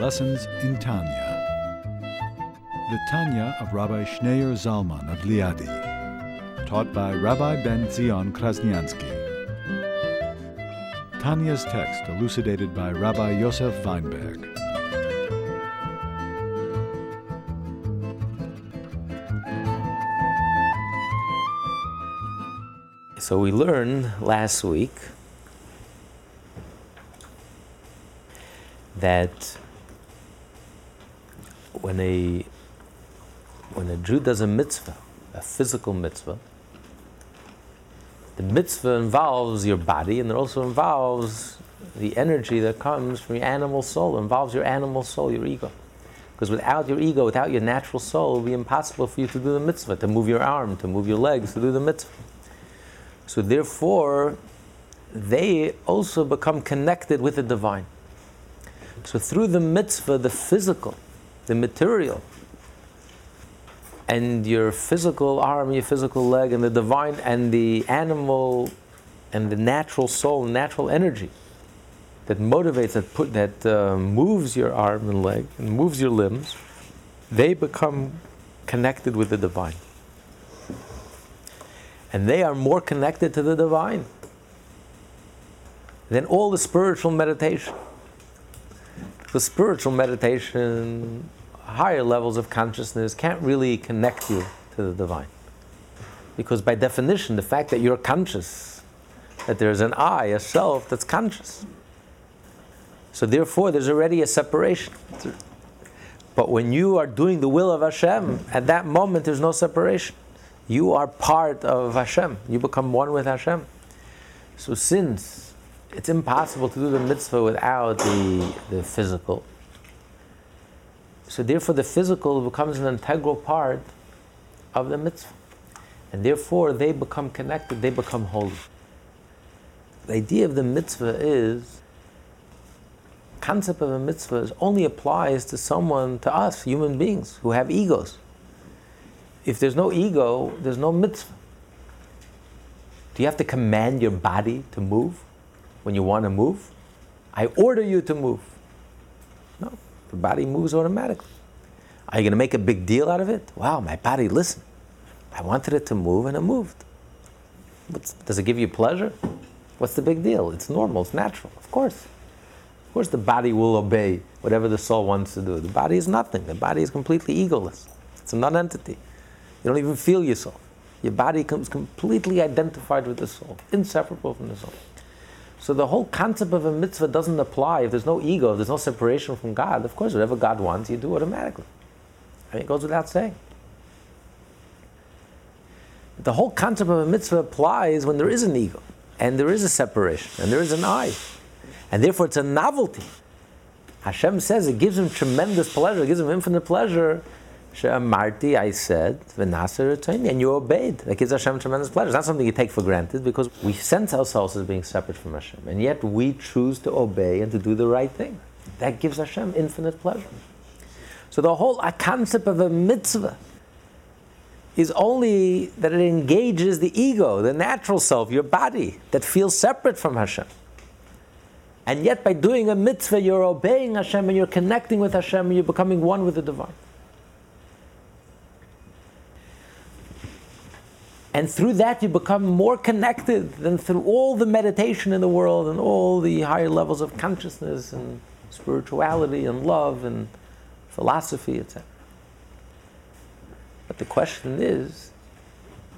Lessons in Tanya. The Tanya of Rabbi Schneur Zalman of Liadi, taught by Rabbi Ben Zion Krasniansky. Tanya's text elucidated by Rabbi Yosef Weinberg. So we learned last week that when a when a Jew does a mitzvah, a physical mitzvah, the mitzvah involves your body and it also involves the energy that comes from your animal soul, it involves your animal soul, your ego. Because without your ego, without your natural soul, it would be impossible for you to do the mitzvah, to move your arm, to move your legs, to do the mitzvah. So therefore, they also become connected with the divine. So through the mitzvah, the physical, the material, and your physical arm, your physical leg, and the divine, and the animal, and the natural soul, natural energy that motivates, that put, that uh, moves your arm and leg, and moves your limbs, they become connected with the divine. And they are more connected to the divine than all the spiritual meditation. The spiritual meditation, higher levels of consciousness, can't really connect you to the divine. Because by definition, the fact that you're conscious, that there's an I, a self that's conscious. So therefore, there's already a separation. But when you are doing the will of Hashem, at that moment there's no separation. You are part of Hashem. You become one with Hashem. So since it's impossible to do the mitzvah without the, the physical, so therefore the physical becomes an integral part of the mitzvah. And therefore they become connected, they become holy. The idea of the mitzvah is concept of a mitzvah only applies to someone, to us, human beings, who have egos. If there's no ego, there's no mitzvah. Do you have to command your body to move when you want to move? I order you to move. The body moves automatically. Are you going to make a big deal out of it? Wow, my body listened. I wanted it to move and it moved. What's, does it give you pleasure? What's the big deal? It's normal, it's natural, of course. Of course, the body will obey whatever the soul wants to do. The body is nothing, the body is completely egoless, it's a non entity. You don't even feel yourself. Your body comes completely identified with the soul, inseparable from the soul. So the whole concept of a mitzvah doesn't apply if there's no ego, if there's no separation from God. Of course, whatever God wants, you do automatically. I mean, it goes without saying. The whole concept of a mitzvah applies when there is an ego, and there is a separation, and there is an I. And therefore, it's a novelty. Hashem says it gives him tremendous pleasure, it gives him infinite pleasure Marty, I said, and you obeyed. That gives Hashem tremendous pleasure. It's not something you take for granted because we sense ourselves as being separate from Hashem, and yet we choose to obey and to do the right thing. That gives Hashem infinite pleasure. So the whole concept of a mitzvah is only that it engages the ego, the natural self, your body, that feels separate from Hashem. And yet, by doing a mitzvah, you're obeying Hashem and you're connecting with Hashem and you're becoming one with the divine. And through that, you become more connected than through all the meditation in the world and all the higher levels of consciousness and spirituality and love and philosophy, etc. But the question is,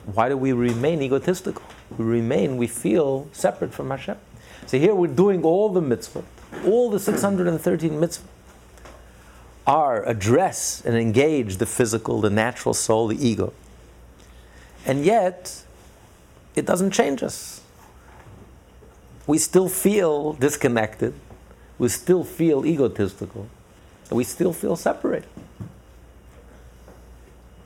why do we remain egotistical? We remain, we feel separate from Hashem. So here we're doing all the mitzvot, all the 613 mitzvot are address and engage the physical, the natural soul, the ego. And yet, it doesn't change us. We still feel disconnected. We still feel egotistical. We still feel separated.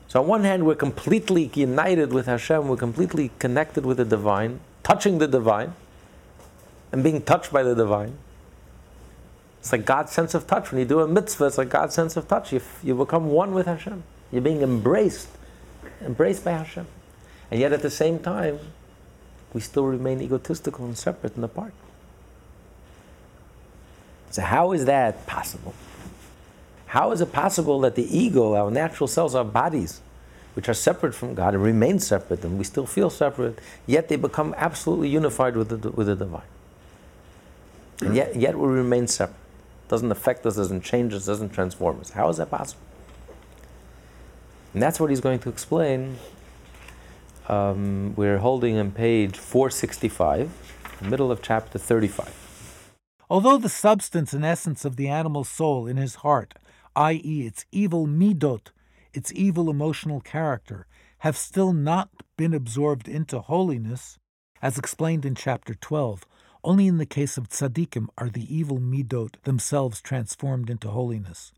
So, on one hand, we're completely united with Hashem, we're completely connected with the divine, touching the divine, and being touched by the divine. It's like God's sense of touch. When you do a mitzvah, it's like God's sense of touch. You, you become one with Hashem. You're being embraced, embraced by Hashem. And yet at the same time, we still remain egotistical and separate and apart. So, how is that possible? How is it possible that the ego, our natural selves, our bodies, which are separate from God and remain separate, and we still feel separate, yet they become absolutely unified with the, with the divine? And yet, yet we remain separate. Doesn't affect us, doesn't change us, doesn't transform us. How is that possible? And that's what he's going to explain. Um, we're holding on page 465, middle of chapter 35. Although the substance and essence of the animal soul in his heart, i.e., its evil midot, its evil emotional character, have still not been absorbed into holiness, as explained in chapter 12, only in the case of tzaddikim are the evil midot themselves transformed into holiness.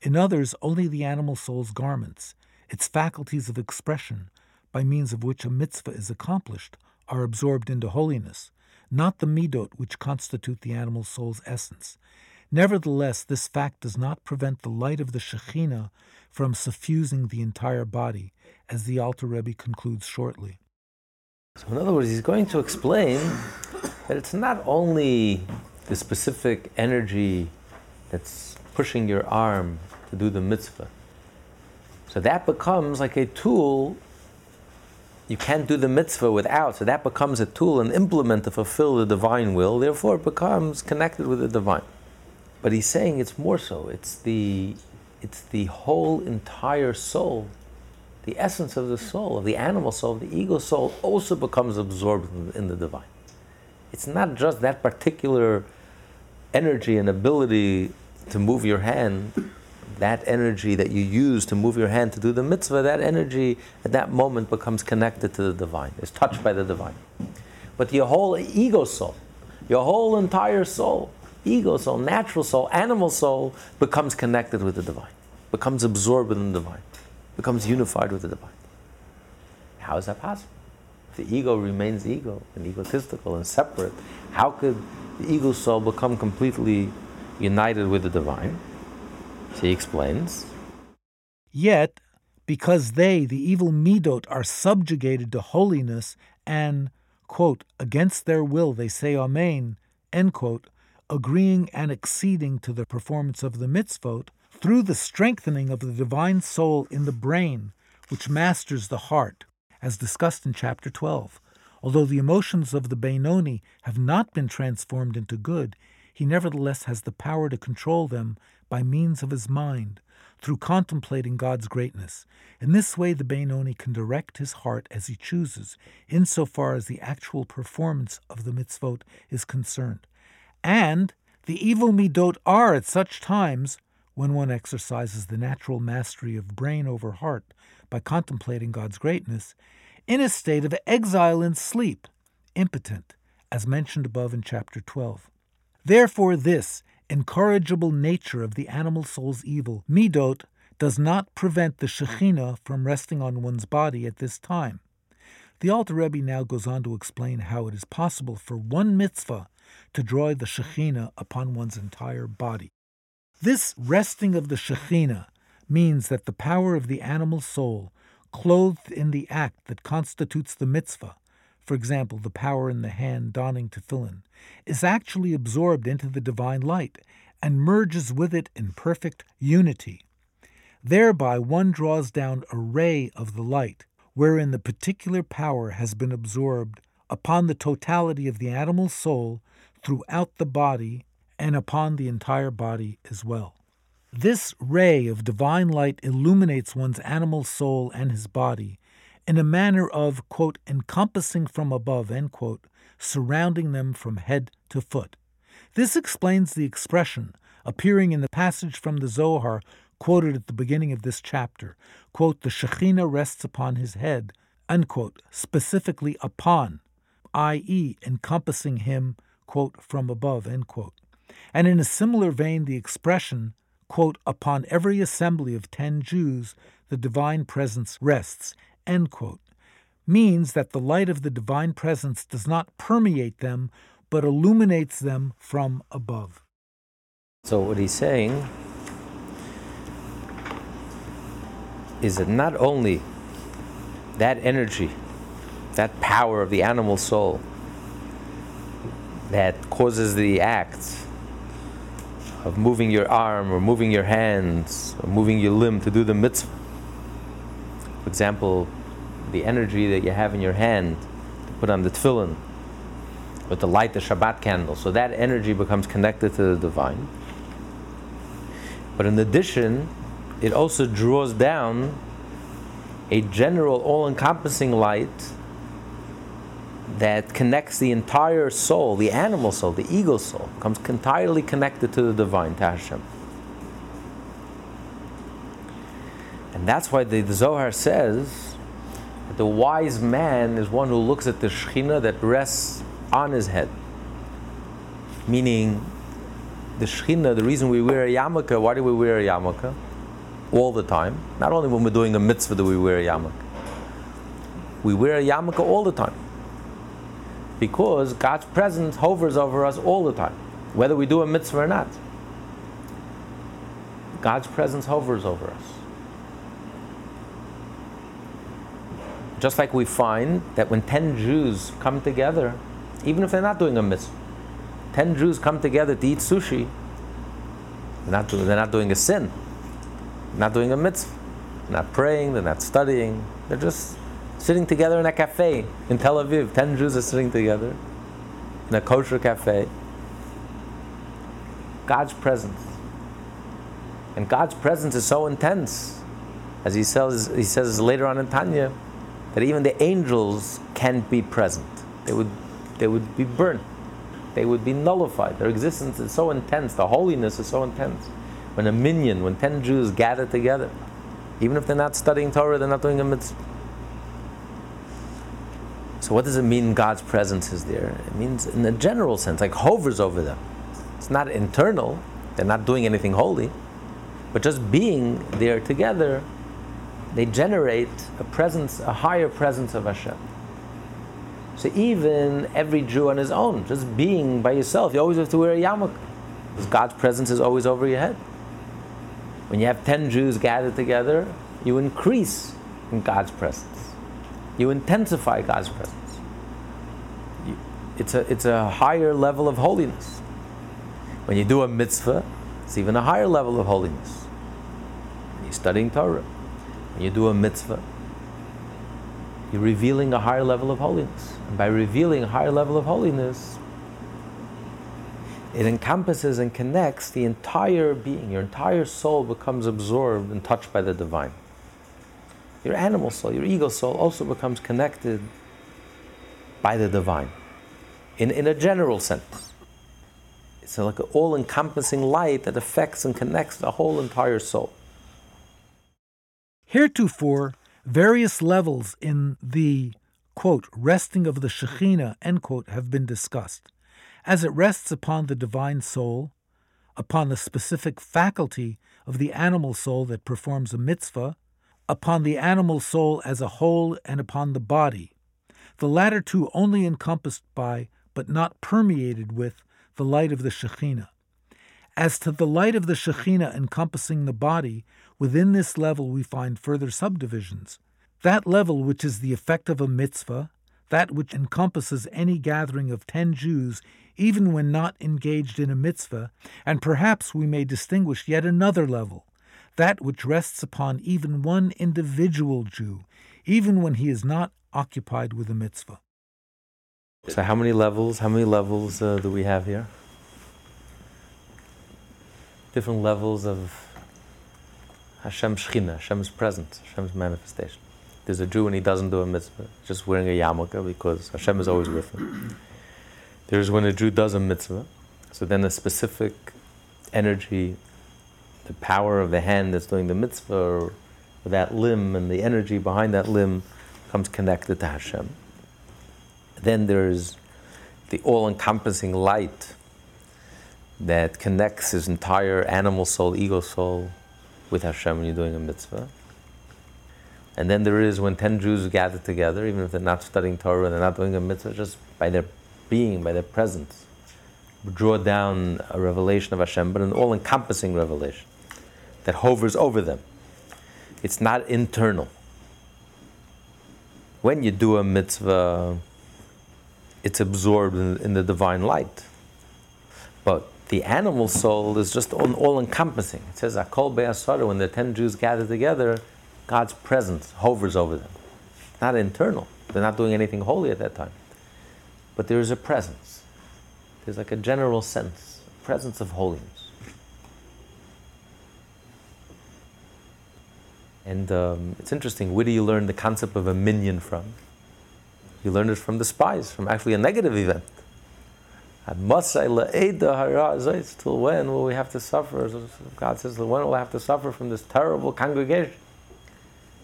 In others, only the animal soul's garments, its faculties of expression, by means of which a mitzvah is accomplished, are absorbed into holiness, not the midot which constitute the animal soul's essence. Nevertheless, this fact does not prevent the light of the Shekhinah from suffusing the entire body, as the Alter Rebbe concludes shortly. So, in other words, he's going to explain that it's not only the specific energy that's pushing your arm to do the mitzvah. So that becomes like a tool you can't do the mitzvah without, so that becomes a tool, an implement to fulfill the divine will, therefore it becomes connected with the divine. But he's saying it's more so. It's the it's the whole entire soul, the essence of the soul, of the animal soul, the ego soul, also becomes absorbed in the divine. It's not just that particular energy and ability to move your hand, that energy that you use to move your hand to do the mitzvah, that energy at that moment becomes connected to the divine, is touched by the divine. But your whole ego soul, your whole entire soul, ego soul, natural soul, animal soul, becomes connected with the divine, becomes absorbed within the divine, becomes unified with the divine. How is that possible? If the ego remains ego and egotistical and separate, how could the ego soul become completely united with the divine? He explains. Yet, because they, the evil Midot, are subjugated to holiness and, quote, against their will they say Amen, end quote, agreeing and acceding to the performance of the mitzvot, through the strengthening of the divine soul in the brain, which masters the heart, as discussed in chapter 12. Although the emotions of the Benoni have not been transformed into good, he nevertheless has the power to control them by means of his mind, through contemplating God's greatness. In this way, the Benoni can direct his heart as he chooses, insofar as the actual performance of the mitzvot is concerned. And the evil midot are at such times, when one exercises the natural mastery of brain over heart, by contemplating God's greatness, in a state of exile and sleep, impotent, as mentioned above in chapter 12. Therefore, this incorrigible nature of the animal soul's evil, midot, does not prevent the Shekhinah from resting on one's body at this time. The Alter Rebbe now goes on to explain how it is possible for one mitzvah to draw the Shekhinah upon one's entire body. This resting of the Shekhinah means that the power of the animal soul, clothed in the act that constitutes the mitzvah, for example, the power in the hand donning tefillin, is actually absorbed into the divine light and merges with it in perfect unity. Thereby, one draws down a ray of the light, wherein the particular power has been absorbed upon the totality of the animal soul throughout the body and upon the entire body as well. This ray of divine light illuminates one's animal soul and his body in a manner of, quote, encompassing from above, end quote, surrounding them from head to foot. This explains the expression appearing in the passage from the Zohar quoted at the beginning of this chapter, quote, the Shekhinah rests upon his head, unquote, specifically upon, i.e., encompassing him, quote, from above, end quote. And in a similar vein, the expression, quote, upon every assembly of ten Jews, the divine presence rests, end quote, means that the light of the divine presence does not permeate them, but illuminates them from above. So, what he's saying is that not only that energy, that power of the animal soul that causes the act of moving your arm or moving your hands or moving your limb to do the mitzvah. For example, the energy that you have in your hand to put on the tefillin, with the light the Shabbat candle. So that energy becomes connected to the divine. But in addition, it also draws down a general, all encompassing light that connects the entire soul, the animal soul, the ego soul, becomes entirely connected to the divine, to Hashem. And that's why the, the Zohar says that the wise man is one who looks at the Shekhinah that rests on his head. Meaning, the Shekhinah, the reason we wear a yarmulke, why do we wear a yarmulke? All the time. Not only when we're doing a mitzvah do we wear a yarmulke. We wear a yarmulke all the time because God's presence hovers over us all the time, whether we do a mitzvah or not. God's presence hovers over us. Just like we find that when 10 Jews come together, even if they're not doing a mitzvah, 10 Jews come together to eat sushi, they're not, doing, they're not doing a sin, they're not doing a mitzvah, they're not praying, they're not studying, they're just sitting together in a cafe in Tel Aviv. Ten Jews are sitting together in a kosher cafe. God's presence. And God's presence is so intense, as he says, he says later on in Tanya, that even the angels can't be present. They would, they would be burnt. They would be nullified. Their existence is so intense. The holiness is so intense. When a minyan, when ten Jews gather together, even if they're not studying Torah, they're not doing a mitzvah so what does it mean God's presence is there? It means in a general sense, like hovers over them. It's not internal, they're not doing anything holy, but just being there together, they generate a presence, a higher presence of Hashem. So even every Jew on his own, just being by yourself, you always have to wear a yarmulke. Because God's presence is always over your head. When you have 10 Jews gathered together, you increase in God's presence you intensify God's presence. It's, a, it's a higher level of holiness. When you do a mitzvah, it's even a higher level of holiness. When you're studying Torah, you do a mitzvah, you're revealing a higher level of holiness. And by revealing a higher level of holiness, it encompasses and connects the entire being. Your entire soul becomes absorbed and touched by the divine your animal soul, your ego soul also becomes connected by the divine in, in a general sense. It's like an all encompassing light that affects and connects the whole entire soul. Heretofore, various levels in the quote, resting of the Shekhinah, end quote, have been discussed. As it rests upon the divine soul, upon the specific faculty of the animal soul that performs a mitzvah, upon the animal soul as a whole and upon the body, the latter two only encompassed by, but not permeated with, the light of the Shekhinah. As to the light of the Shekhinah encompassing the body, within this level we find further subdivisions. That level which is the effect of a mitzvah, that which encompasses any gathering of ten Jews, even when not engaged in a mitzvah, and perhaps we may distinguish yet another level, that which rests upon even one individual Jew, even when he is not occupied with a mitzvah. So, how many levels? How many levels uh, do we have here? Different levels of Hashem's Shechina, Hashem's presence, Hashem's manifestation. There's a Jew and he doesn't do a mitzvah, just wearing a yarmulke because Hashem is always with him. There's when a Jew does a mitzvah, so then a specific energy the power of the hand that's doing the mitzvah, or, that limb and the energy behind that limb comes connected to Hashem. Then there's the all encompassing light that connects his entire animal soul, ego soul, with Hashem when you're doing a mitzvah. And then there is when 10 Jews gather together, even if they're not studying Torah, and they're not doing a mitzvah, just by their being, by their presence, draw down a revelation of Hashem, but an all encompassing revelation that hovers over them. It's not internal. When you do a mitzvah, it's absorbed in, in the divine light. But the animal soul is just all encompassing. It says, Akol Be'asara, when the ten Jews gather together, God's presence hovers over them. Not internal. They're not doing anything holy at that time. But there is a presence. There's like a general sense, a presence of holiness. And um, it's interesting, where do you learn the concept of a minyan from? You learn it from the spies, from actually a negative event. Till when will we have to suffer? God says, Till when will I have to suffer from this terrible congregation?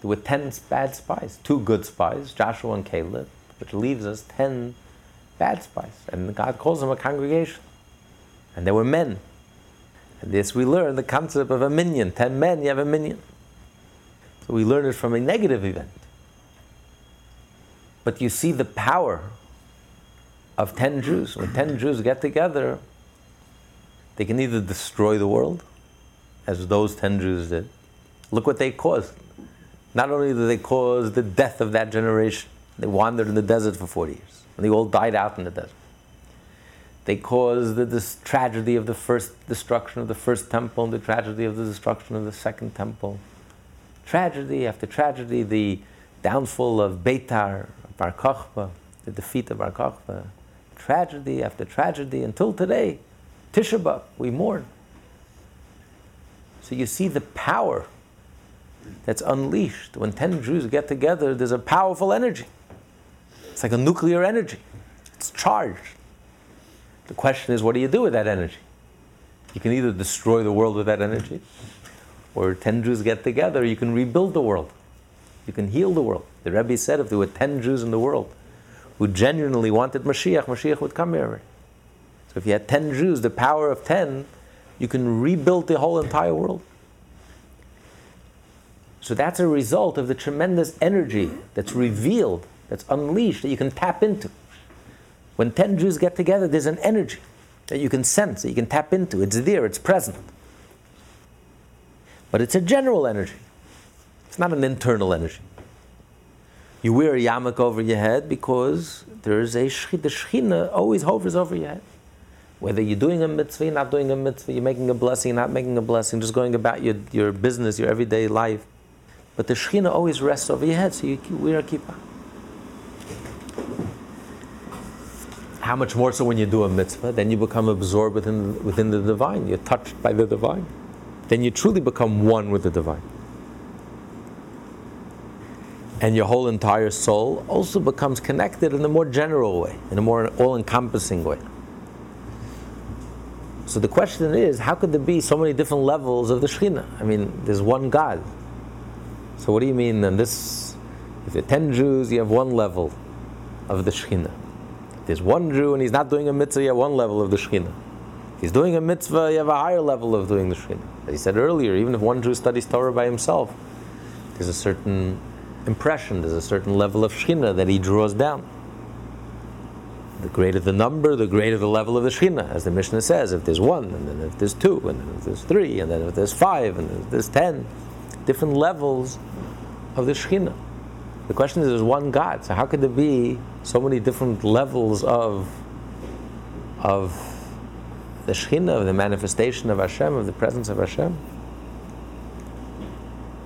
There were ten bad spies, two good spies, Joshua and Caleb, which leaves us ten bad spies. And God calls them a congregation. And they were men. And this we learn the concept of a minyan. Ten men, you have a minyan. So we learn it from a negative event. But you see the power of 10 Jews. When 10 Jews get together, they can either destroy the world, as those 10 Jews did. Look what they caused. Not only did they cause the death of that generation, they wandered in the desert for 40 years, and they all died out in the desert. They caused the this tragedy of the first destruction of the first temple and the tragedy of the destruction of the second temple. Tragedy after tragedy, the downfall of Beitar, Bar Kokhba, the defeat of Bar Kokhba, tragedy after tragedy until today. Tisha B'Av, we mourn. So you see the power that's unleashed. When 10 Jews get together, there's a powerful energy. It's like a nuclear energy, it's charged. The question is, what do you do with that energy? You can either destroy the world with that energy, or 10 Jews get together, you can rebuild the world. You can heal the world. The Rebbe said if there were 10 Jews in the world, who genuinely wanted Mashiach, Mashiach would come here. So if you had 10 Jews, the power of 10, you can rebuild the whole entire world. So that's a result of the tremendous energy that's revealed, that's unleashed, that you can tap into. When 10 Jews get together, there's an energy that you can sense, that you can tap into. It's there, it's present. But it's a general energy, it's not an internal energy. You wear a yarmulke over your head because there's a shechina. The shechina always hovers over your head. Whether you're doing a mitzvah, you're not doing a mitzvah, you're making a blessing, you're not making a blessing, just going about your, your business, your everyday life. But the shechina always rests over your head, so you wear a kippah. How much more so when you do a mitzvah? Then you become absorbed within, within the divine. You're touched by the divine. Then you truly become one with the divine and your whole entire soul also becomes connected in a more general way, in a more all encompassing way. So the question is, how could there be so many different levels of the Shekhinah? I mean, there's one God. So what do you mean then this, if there are 10 Jews, you have one level of the Shekhinah. If there's one Jew and he's not doing a mitzvah, you have one level of the Shekhinah. If he's doing a mitzvah, you have a higher level of doing the Shekhinah. As he said earlier, even if one Jew studies Torah by himself, there's a certain impression, there's a certain level of Shekhinah that he draws down. The greater the number, the greater the level of the Shekhinah. As the Mishnah says, if there's one, and then if there's two, and then if there's three, and then if there's five, and then if there's ten, different levels of the Shekhinah. The question is, there's one God, so how could there be so many different levels of, of the Shekhinah, of the manifestation of Hashem, of the presence of Hashem?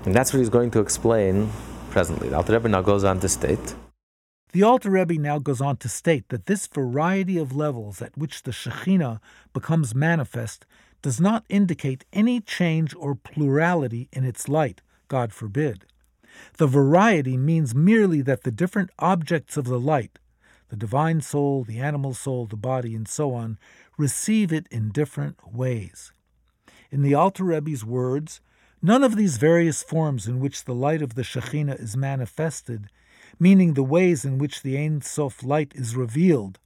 And that's what he's going to explain presently. The Alter Rebbe now goes on to state. The Alter Rebbe now goes on to state that this variety of levels at which the Shekhinah becomes manifest does not indicate any change or plurality in its light, God forbid. The variety means merely that the different objects of the light, the divine soul, the animal soul, the body, and so on, receive it in different ways. In the Alter Rebbe's words, None of these various forms in which the light of the Shekhinah is manifested, meaning the ways in which the Ein Sof light is revealed.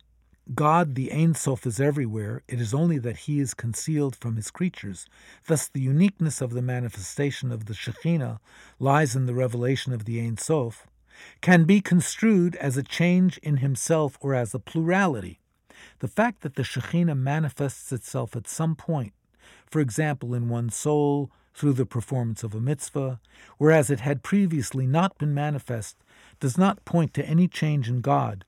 God, the Ein Sof, is everywhere. It is only that He is concealed from His creatures. Thus, the uniqueness of the manifestation of the Shekhinah lies in the revelation of the Ein Sof, can be construed as a change in Himself or as a plurality. The fact that the Shekhinah manifests itself at some point, for example, in one's soul, through the performance of a mitzvah, whereas it had previously not been manifest, does not point to any change in God,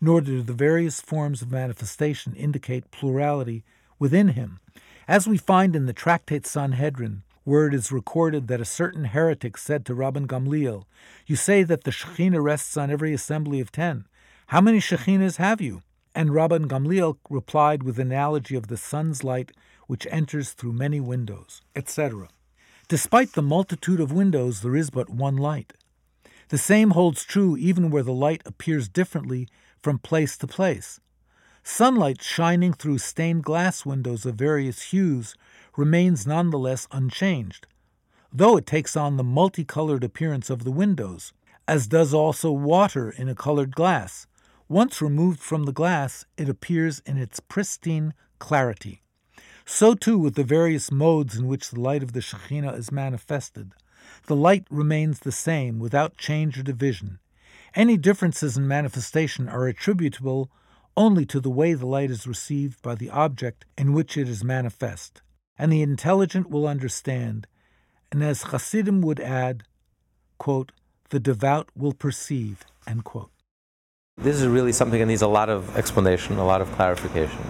nor do the various forms of manifestation indicate plurality within him, as we find in the tractate Sanhedrin, where it is recorded that a certain heretic said to Rabban Gamliel, You say that the Shekhinah rests on every assembly of ten. How many Shekhinahs have you? And Rabban Gamliel replied with analogy of the sun's light which enters through many windows, etc. Despite the multitude of windows, there is but one light. The same holds true even where the light appears differently from place to place. Sunlight shining through stained glass windows of various hues remains nonetheless unchanged, though it takes on the multicolored appearance of the windows, as does also water in a colored glass. Once removed from the glass, it appears in its pristine clarity. So too with the various modes in which the light of the Shekhinah is manifested. The light remains the same without change or division. Any differences in manifestation are attributable only to the way the light is received by the object in which it is manifest. And the intelligent will understand, and as Hasidim would add, quote, the devout will perceive, end quote. This is really something that needs a lot of explanation, a lot of clarification.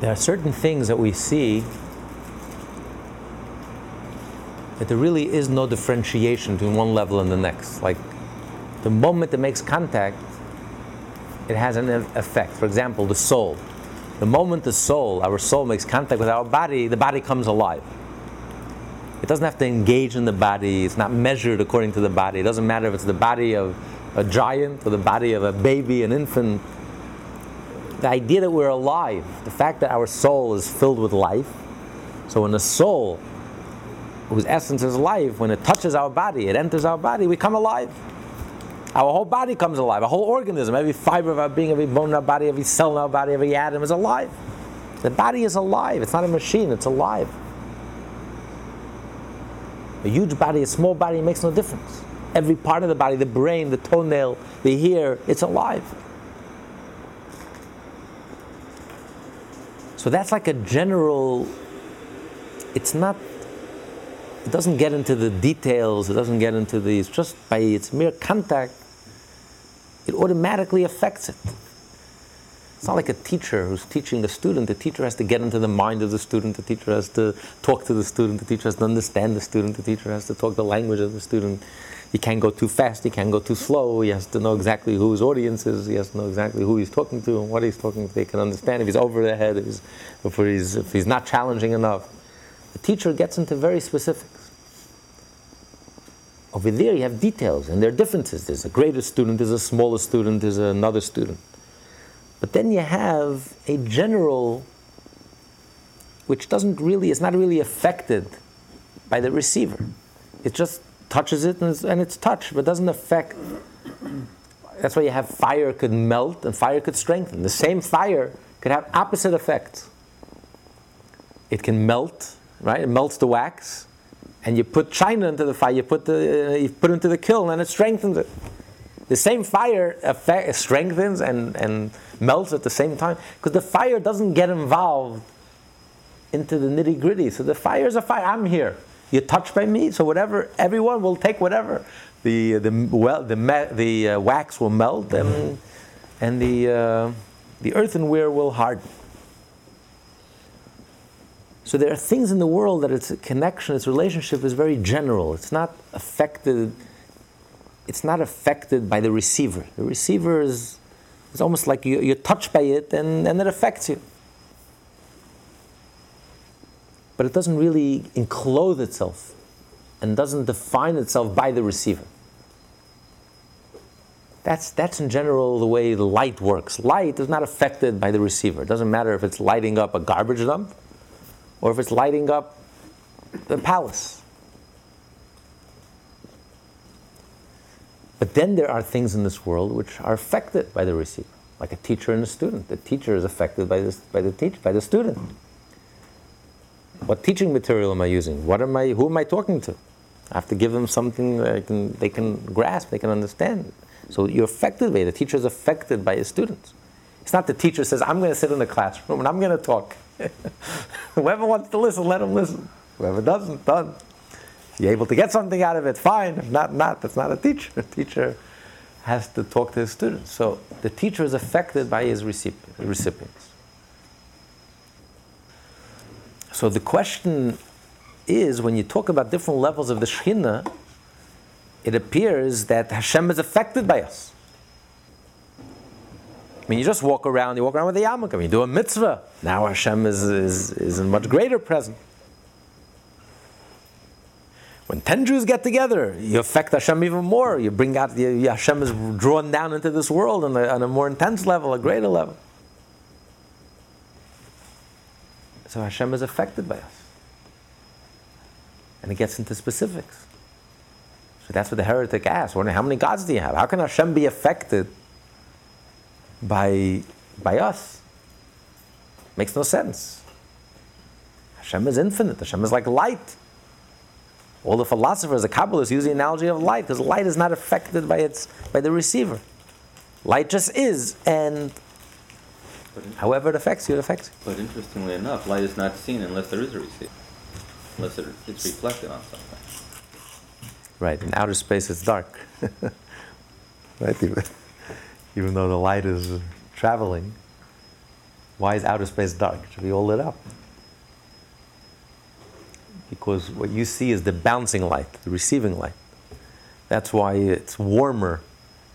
There are certain things that we see that there really is no differentiation between one level and the next. Like the moment it makes contact, it has an effect. For example, the soul. The moment the soul, our soul makes contact with our body, the body comes alive. It doesn't have to engage in the body, it's not measured according to the body. It doesn't matter if it's the body of a giant or the body of a baby, an infant. The idea that we're alive, the fact that our soul is filled with life. So when the soul, whose essence is life, when it touches our body, it enters our body, we come alive. Our whole body comes alive. Our whole organism, every fiber of our being, every bone in our body, every cell in our body, every atom is alive. The body is alive. It's not a machine, it's alive. A huge body, a small body makes no difference. Every part of the body, the brain, the toenail, the ear, it's alive. So that's like a general, it's not, it doesn't get into the details, it doesn't get into these, just by its mere contact, it automatically affects it. It's not like a teacher who's teaching a student. The teacher has to get into the mind of the student. The teacher has to talk to the student. The teacher has to understand the student. The teacher has to talk the language of the student. He can't go too fast. He can't go too slow. He has to know exactly who his audience is. He has to know exactly who he's talking to and what he's talking to. They can understand if he's over their head, if he's, if he's, if he's not challenging enough. The teacher gets into very specifics. Over there, you have details, and there are differences. There's a greater student, there's a smaller student, there's another student. But then you have a general, which doesn't really, is not really affected by the receiver. It just touches it and it's, and it's touched, but doesn't affect. That's why you have fire could melt and fire could strengthen. The same fire could have opposite effects. It can melt, right? It melts the wax, and you put china into the fire. You put the uh, you put into the kiln, and it strengthens it. The same fire effect, strengthens and, and melts at the same time because the fire doesn't get involved into the nitty gritty. So the fire is a fire. I'm here. You're touched by me, so whatever. Everyone will take whatever. The the well the the uh, wax will melt and and the uh, the earthenware will harden. So there are things in the world that its connection, its relationship is very general. It's not affected. It's not affected by the receiver. The receiver is it's almost like you, you're touched by it and, and it affects you. But it doesn't really enclose itself and doesn't define itself by the receiver. That's, that's in general the way light works. Light is not affected by the receiver. It doesn't matter if it's lighting up a garbage dump or if it's lighting up the palace. But then there are things in this world which are affected by the receiver, like a teacher and a student. The teacher is affected by, this, by the teacher, by the student. What teaching material am I using? What am I? Who am I talking to? I have to give them something they can, they can grasp, they can understand. So you're affected by it. The teacher is affected by his students. It's not the teacher says, I'm going to sit in the classroom and I'm going to talk. Whoever wants to listen, let them listen. Whoever doesn't, done you're able to get something out of it, fine. If not, not. That's not a teacher. A teacher has to talk to his students. So the teacher is affected by his recipients. So the question is when you talk about different levels of the Shekhinah, it appears that Hashem is affected by us. I mean, you just walk around, you walk around with a yarmulke, you do a mitzvah. Now Hashem is, is, is in much greater presence. When ten Jews get together, you affect Hashem even more. You bring out, you, Hashem is drawn down into this world on a, on a more intense level, a greater level. So Hashem is affected by us. And it gets into specifics. So that's what the heretic asks. Wondering how many gods do you have? How can Hashem be affected by, by us? Makes no sense. Hashem is infinite. Hashem is like light. All the philosophers, the Kabbalists use the analogy of light because light is not affected by its by the receiver. Light just is, and however it affects you, it affects you. But interestingly enough, light is not seen unless there is a receiver, unless it, it's reflected on something. Right, in outer space it's dark. right, even, even though the light is traveling, why is outer space dark? It should be all lit up because what you see is the bouncing light, the receiving light. That's why it's warmer.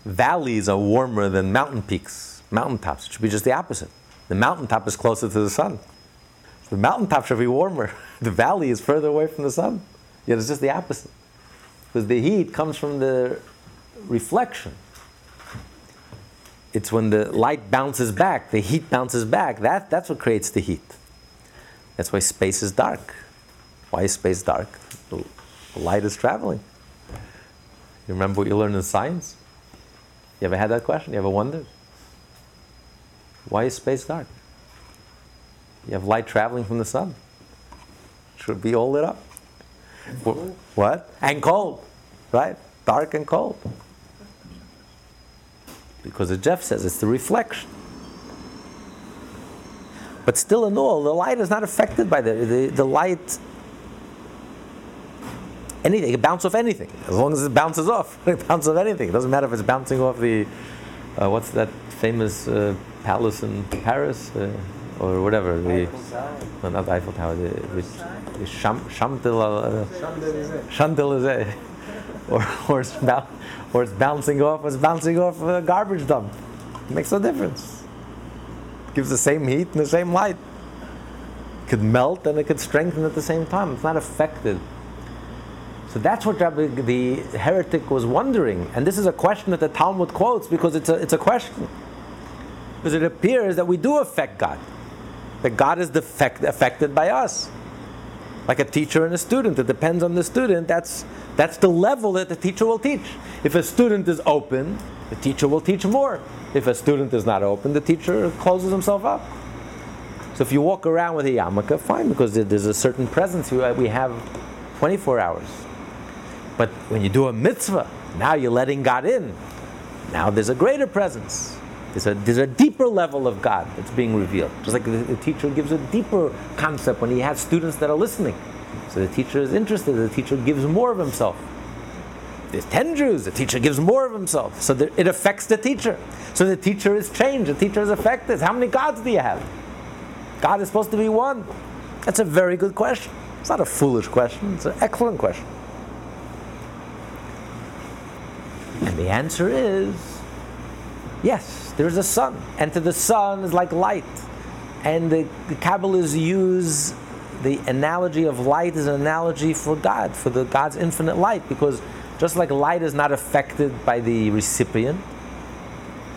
Valleys are warmer than mountain peaks, mountaintops. It should be just the opposite. The mountaintop is closer to the sun. The mountaintop should be warmer. The valley is further away from the sun. Yet it's just the opposite. Because the heat comes from the reflection. It's when the light bounces back, the heat bounces back, that, that's what creates the heat. That's why space is dark. Why is space dark? The light is traveling. You remember what you learned in science? You ever had that question? You ever wondered? Why is space dark? You have light traveling from the sun. Should be all lit up. What? And cold, right? Dark and cold. Because as Jeff says, it's the reflection. But still, in all, the light is not affected by the, the, the light anything. It can bounce off anything as long as it bounces off. It bounces off anything. It doesn't matter if it's bouncing off the uh, what's that famous uh, palace in Paris uh, or whatever the no, not Eiffel Tower the, the, the Cham, Champs-Élysées or or it's, or it's bouncing off it's bouncing off a garbage dump. It makes no difference. It gives the same heat and the same light. It could melt and it could strengthen at the same time. It's not affected so that's what Rabbi, the heretic was wondering. And this is a question that the Talmud quotes because it's a, it's a question. Because it appears that we do affect God, that God is defect, affected by us. Like a teacher and a student, it depends on the student. That's, that's the level that the teacher will teach. If a student is open, the teacher will teach more. If a student is not open, the teacher closes himself up. So if you walk around with a yarmulke, fine, because there's a certain presence we have 24 hours. But when you do a mitzvah, now you're letting God in. Now there's a greater presence. There's a, there's a deeper level of God that's being revealed. Just like the, the teacher gives a deeper concept when he has students that are listening. So the teacher is interested, the teacher gives more of himself. There's 10 Jews, the teacher gives more of himself. So there, it affects the teacher. So the teacher is changed, the teacher is affected. How many gods do you have? God is supposed to be one. That's a very good question. It's not a foolish question, it's an excellent question. And the answer is yes, there's a sun. And to the sun is like light. And the, the Kabbalists use the analogy of light as an analogy for God, for the God's infinite light, because just like light is not affected by the recipient,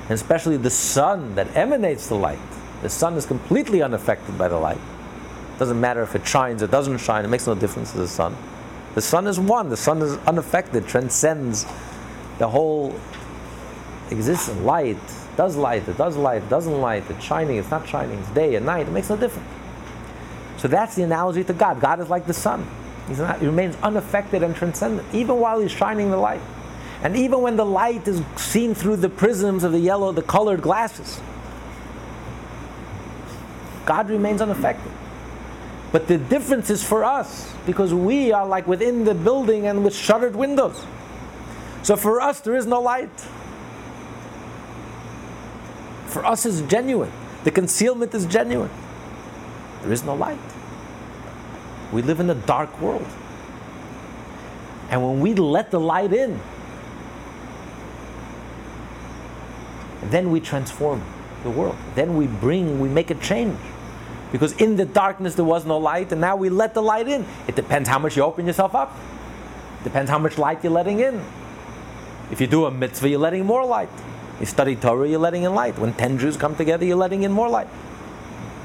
and especially the sun that emanates the light, the sun is completely unaffected by the light. It doesn't matter if it shines or doesn't shine, it makes no difference to the sun. The sun is one, the sun is unaffected, transcends the whole existence, light, does light, it does light, it doesn't light, it's shining, it's not shining, it's day and night, it makes no difference. So that's the analogy to God. God is like the sun. He's not, he remains unaffected and transcendent, even while he's shining the light. And even when the light is seen through the prisms of the yellow, the colored glasses, God remains unaffected. But the difference is for us, because we are like within the building and with shuttered windows. So for us, there is no light. For us, is genuine. The concealment is genuine. There is no light. We live in a dark world. And when we let the light in, then we transform the world. Then we bring, we make a change. Because in the darkness there was no light, and now we let the light in. It depends how much you open yourself up. Depends how much light you're letting in. If you do a mitzvah, you're letting more light. You study Torah, you're letting in light. When 10 Jews come together, you're letting in more light.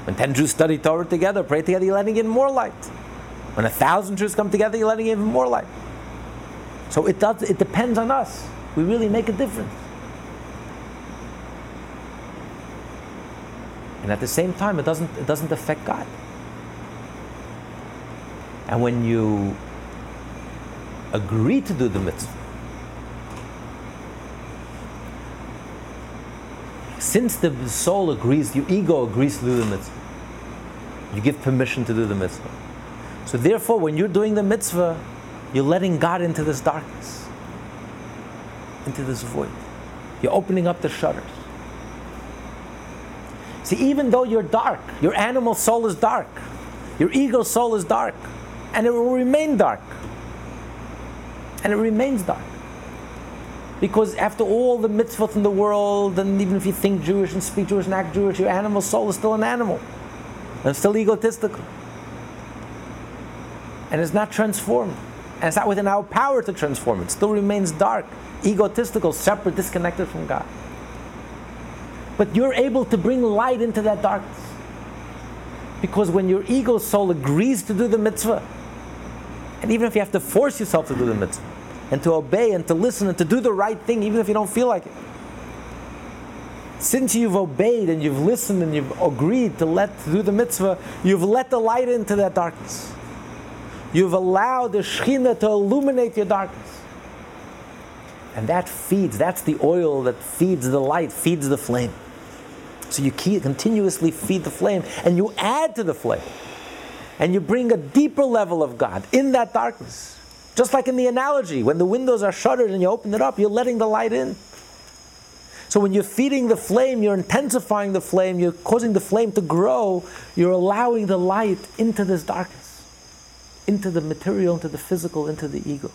When 10 Jews study Torah together, pray together, you're letting in more light. When a thousand Jews come together, you're letting in even more light. So it does it depends on us. We really make a difference. And at the same time, it doesn't, it doesn't affect God. And when you agree to do the mitzvah, since the soul agrees, your ego agrees to do the mitzvah, you give permission to do the mitzvah. So therefore, when you're doing the mitzvah, you're letting God into this darkness, into this void. You're opening up the shutters. See, even though you're dark, your animal soul is dark, your ego soul is dark, and it will remain dark. And it remains dark. Because after all the mitzvot in the world, and even if you think Jewish and speak Jewish and act Jewish, your animal soul is still an animal. And it's still egotistical. And it's not transformed. And it's not within our power to transform. It still remains dark, egotistical, separate, disconnected from God. But you're able to bring light into that darkness. Because when your ego soul agrees to do the mitzvah, and even if you have to force yourself to do the mitzvah, and to obey and to listen and to do the right thing, even if you don't feel like it. Since you've obeyed and you've listened and you've agreed to let to do the mitzvah, you've let the light into that darkness. You've allowed the Shekhinah to illuminate your darkness. And that feeds, that's the oil that feeds the light, feeds the flame. So you continuously feed the flame and you add to the flame. And you bring a deeper level of God in that darkness. Just like in the analogy, when the windows are shuttered and you open it up, you're letting the light in. So when you're feeding the flame, you're intensifying the flame, you're causing the flame to grow, you're allowing the light into this darkness, into the material, into the physical, into the ego.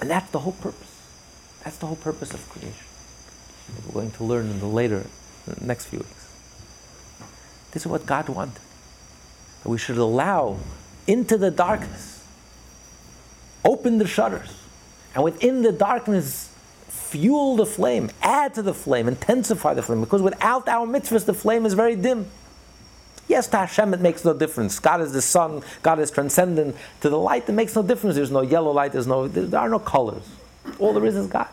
And that's the whole purpose. That's the whole purpose of creation. We're going to learn in the later, the next few weeks. This is what God wanted. That we should allow into the darkness, open the shutters, and within the darkness, fuel the flame, add to the flame, intensify the flame. Because without our mitzvahs, the flame is very dim. Yes, to Hashem it makes no difference. God is the sun, God is transcendent. To the light, it makes no difference. There's no yellow light, there's no, there are no colors. All there is is God.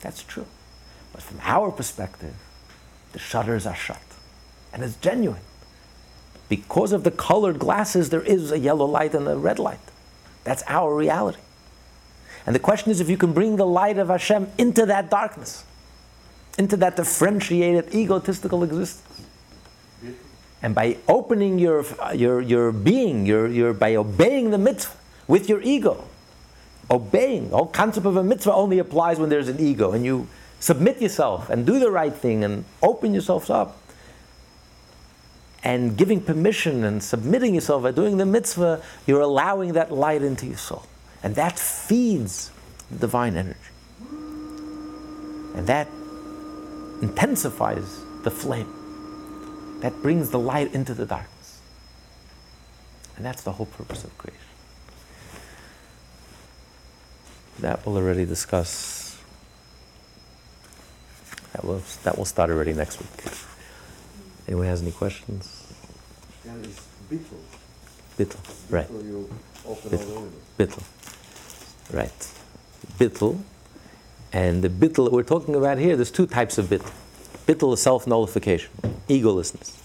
That's true. But from our perspective, the shutters are shut. And it's genuine. Because of the colored glasses, there is a yellow light and a red light. That's our reality. And the question is if you can bring the light of Hashem into that darkness, into that differentiated, egotistical existence. And by opening your, your, your being, your, your, by obeying the mitzvah with your ego, obeying, the whole concept of a mitzvah only applies when there's an ego, and you submit yourself and do the right thing and open yourselves up. And giving permission and submitting yourself by doing the mitzvah, you're allowing that light into your soul. And that feeds the divine energy. And that intensifies the flame that brings the light into the darkness. And that's the whole purpose of creation. That we'll already discuss. That will, that will start already next week. Anyone has any questions? Yeah, it's Bittul. Bittul, right. Bittul, Right. Bittul. And the bittul we're talking about here, there's two types of. Bittul is self nullification, egolessness.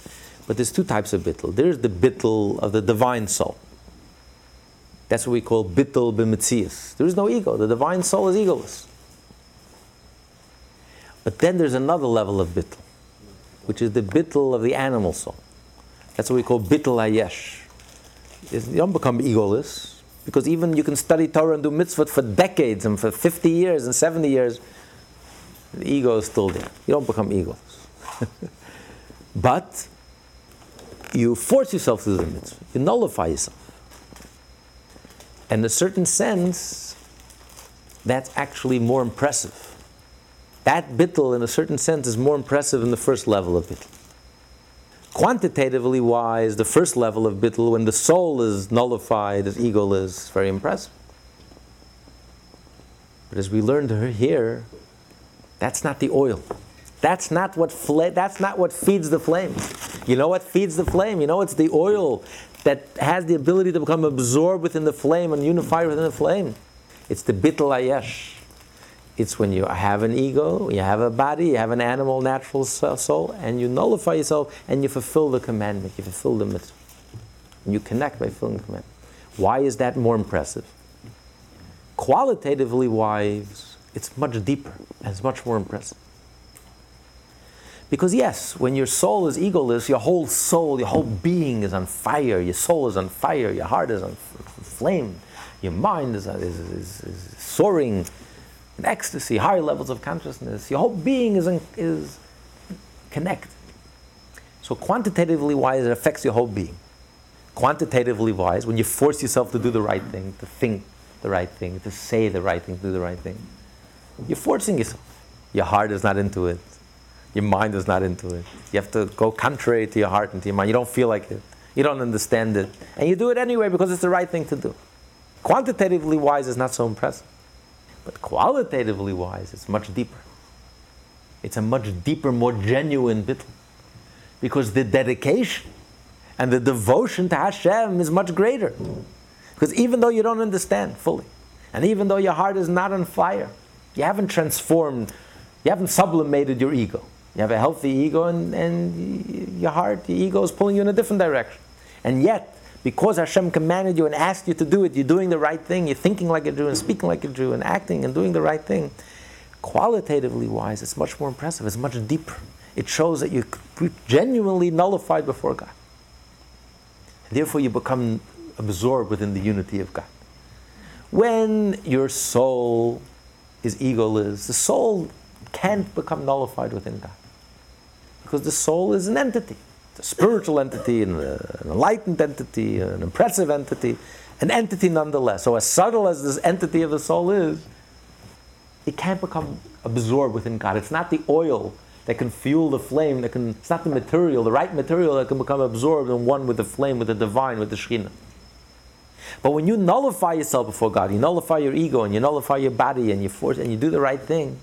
But there's two types of bittul. There's the bittul of the divine soul. That's what we call bittul b'mitzias. There is no ego. The divine soul is egoless. But then there's another level of bittul, which is the bittul of the animal soul. That's what we call bittul hayesh. You don't become egoless because even you can study Torah and do mitzvot for decades and for 50 years and 70 years, the ego is still there. You don't become egoless. but you force yourself to do the mitzvah. You nullify yourself. And in a certain sense, that's actually more impressive. That bittul, in a certain sense, is more impressive than the first level of bittul. Quantitatively wise, the first level of bittul, when the soul is nullified, as ego is very impressive. But as we learned here, that's not the oil. That's not what that's not what feeds the flame. You know what feeds the flame? You know it's the oil that has the ability to become absorbed within the flame and unified within the flame. It's the bittul hayesh. It's when you have an ego, you have a body, you have an animal, natural soul, and you nullify yourself and you fulfill the commandment, you fulfill the mitzvah. You connect by fulfilling the commandment. Why is that more impressive? Qualitatively wise, it's much deeper and it's much more impressive. Because, yes, when your soul is egoless, your whole soul, your whole being is on fire. Your soul is on fire. Your heart is on flame. Your mind is, is, is, is soaring in ecstasy, higher levels of consciousness. Your whole being is, in, is connected. So, quantitatively wise, it affects your whole being. Quantitatively wise, when you force yourself to do the right thing, to think the right thing, to say the right thing, to do the right thing, you're forcing yourself. Your heart is not into it. Your mind is not into it. You have to go contrary to your heart and to your mind. You don't feel like it. You don't understand it. And you do it anyway because it's the right thing to do. Quantitatively wise is not so impressive. But qualitatively wise, it's much deeper. It's a much deeper, more genuine bittul. Because the dedication and the devotion to Hashem is much greater. Because even though you don't understand fully, and even though your heart is not on fire, you haven't transformed, you haven't sublimated your ego. You have a healthy ego, and, and your heart, your ego is pulling you in a different direction. And yet, because Hashem commanded you and asked you to do it, you're doing the right thing, you're thinking like a Jew, and speaking like a Jew, and acting and doing the right thing. Qualitatively wise, it's much more impressive, it's much deeper. It shows that you're genuinely nullified before God. Therefore, you become absorbed within the unity of God. When your soul is egoless, the soul can't become nullified within God because the soul is an entity. A spiritual entity, an, an enlightened entity, an impressive entity, an entity nonetheless. So, as subtle as this entity of the soul is, it can't become absorbed within God. It's not the oil that can fuel the flame, that can, it's not the material, the right material that can become absorbed and one with the flame, with the divine, with the Shekhinah. But when you nullify yourself before God, you nullify your ego and you nullify your body and you force and you do the right thing,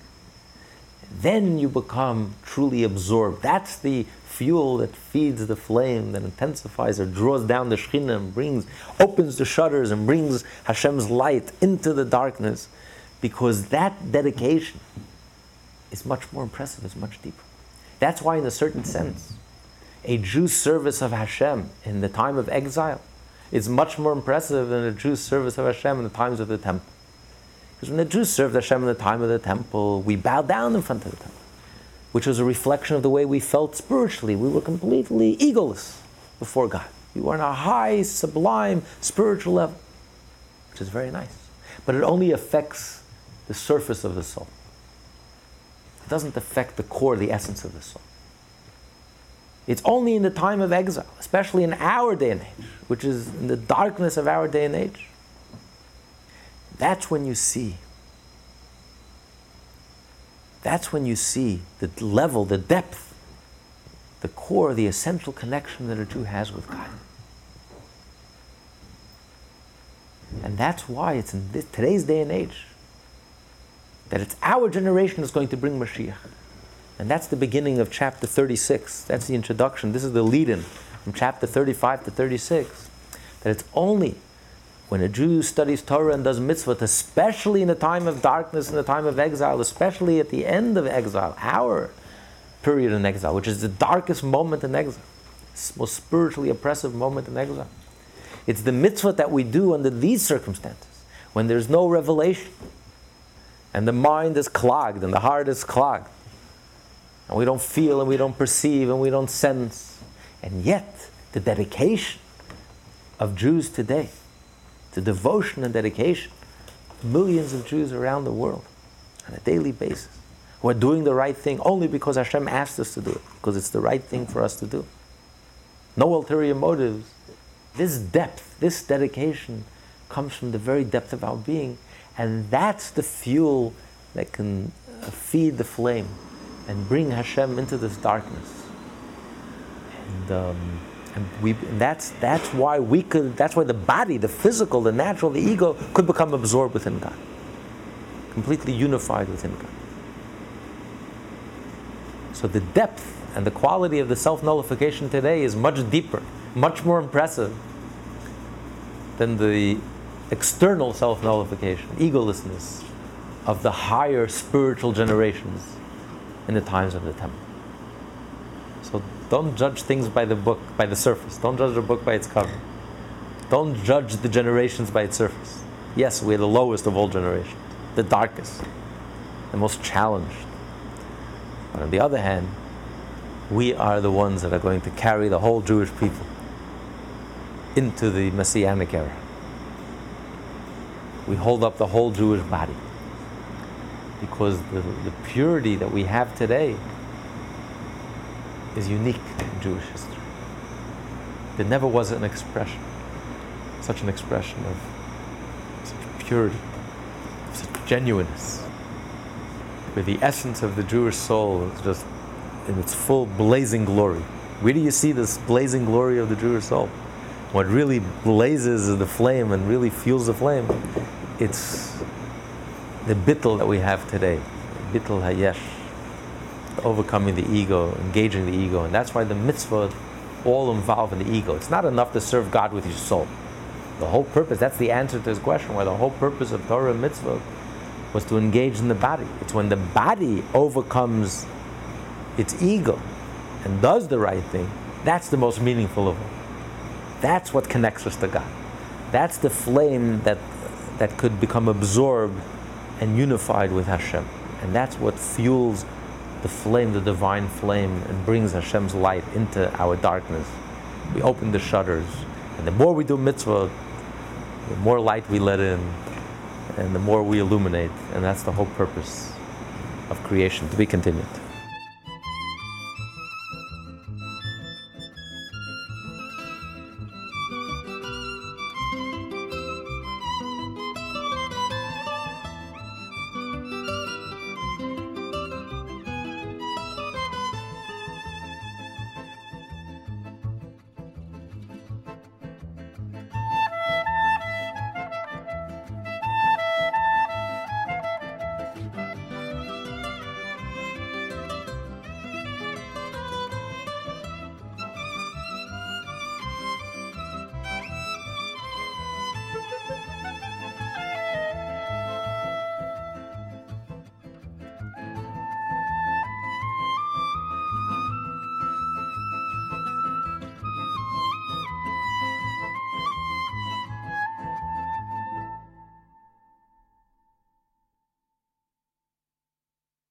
then you become truly absorbed. That's the fuel that feeds the flame, that intensifies or draws down the Shekhinah and brings, opens the shutters and brings Hashem's light into the darkness, because that dedication is much more impressive, is much deeper. That's why, in a certain sense, a Jew's service of Hashem in the time of exile is much more impressive than a Jew's service of Hashem in the times of the temple. Because when the Jews served Hashem in the time of the temple, we bowed down in front of the temple, which was a reflection of the way we felt spiritually. We were completely egoless before God. We were on a high, sublime spiritual level, which is very nice. But it only affects the surface of the soul. It doesn't affect the core, the essence of the soul. It's only in the time of exile, especially in our day and age, which is in the darkness of our day and age, that's when you see. That's when you see the level, the depth, the core, the essential connection that a Jew has with God. And that's why it's in this, today's day and age that it's our generation that's going to bring Mashiach. And that's the beginning of chapter 36. That's the introduction. This is the lead in from chapter 35 to 36. That it's only when a Jew studies Torah and does mitzvot, especially in the time of darkness, in the time of exile, especially at the end of exile, our period in exile, which is the darkest moment in exile, most spiritually oppressive moment in exile. It's the mitzvot that we do under these circumstances, when there's no revelation, and the mind is clogged, and the heart is clogged, and we don't feel, and we don't perceive, and we don't sense. And yet, the dedication of Jews today the devotion and dedication millions of Jews around the world on a daily basis who are doing the right thing only because Hashem asked us to do it, because it's the right thing for us to do. no ulterior motives. This depth, this dedication comes from the very depth of our being, and that's the fuel that can uh, feed the flame and bring Hashem into this darkness. And, um, and we, that's, that's why we could, that's why the body, the physical, the natural, the ego could become absorbed within God, completely unified within God. So the depth and the quality of the self nullification today is much deeper, much more impressive than the external self nullification, egolessness of the higher spiritual generations in the times of the temple. So don't judge things by the book, by the surface. Don't judge a book by its cover. Don't judge the generations by its surface. Yes, we're the lowest of all generations, the darkest, the most challenged. But on the other hand, we are the ones that are going to carry the whole Jewish people into the Messianic era. We hold up the whole Jewish body because the, the purity that we have today is unique in Jewish history. There never was an expression, such an expression of such purity, of such genuineness, where the essence of the Jewish soul is just in its full blazing glory. Where do you see this blazing glory of the Jewish soul? What really blazes the flame and really fuels the flame, it's the bittul that we have today, bittul hayesh, overcoming the ego, engaging the ego, and that's why the mitzvah all involve in the ego. It's not enough to serve God with your soul. The whole purpose, that's the answer to this question, why the whole purpose of Torah and mitzvah was to engage in the body. It's when the body overcomes its ego and does the right thing, that's the most meaningful of all. That's what connects us to God. That's the flame that, that could become absorbed and unified with Hashem. And that's what fuels the flame, the divine flame, and brings Hashem's light into our darkness. We open the shutters, and the more we do mitzvah, the more light we let in, and the more we illuminate. And that's the whole purpose of creation, to be continued.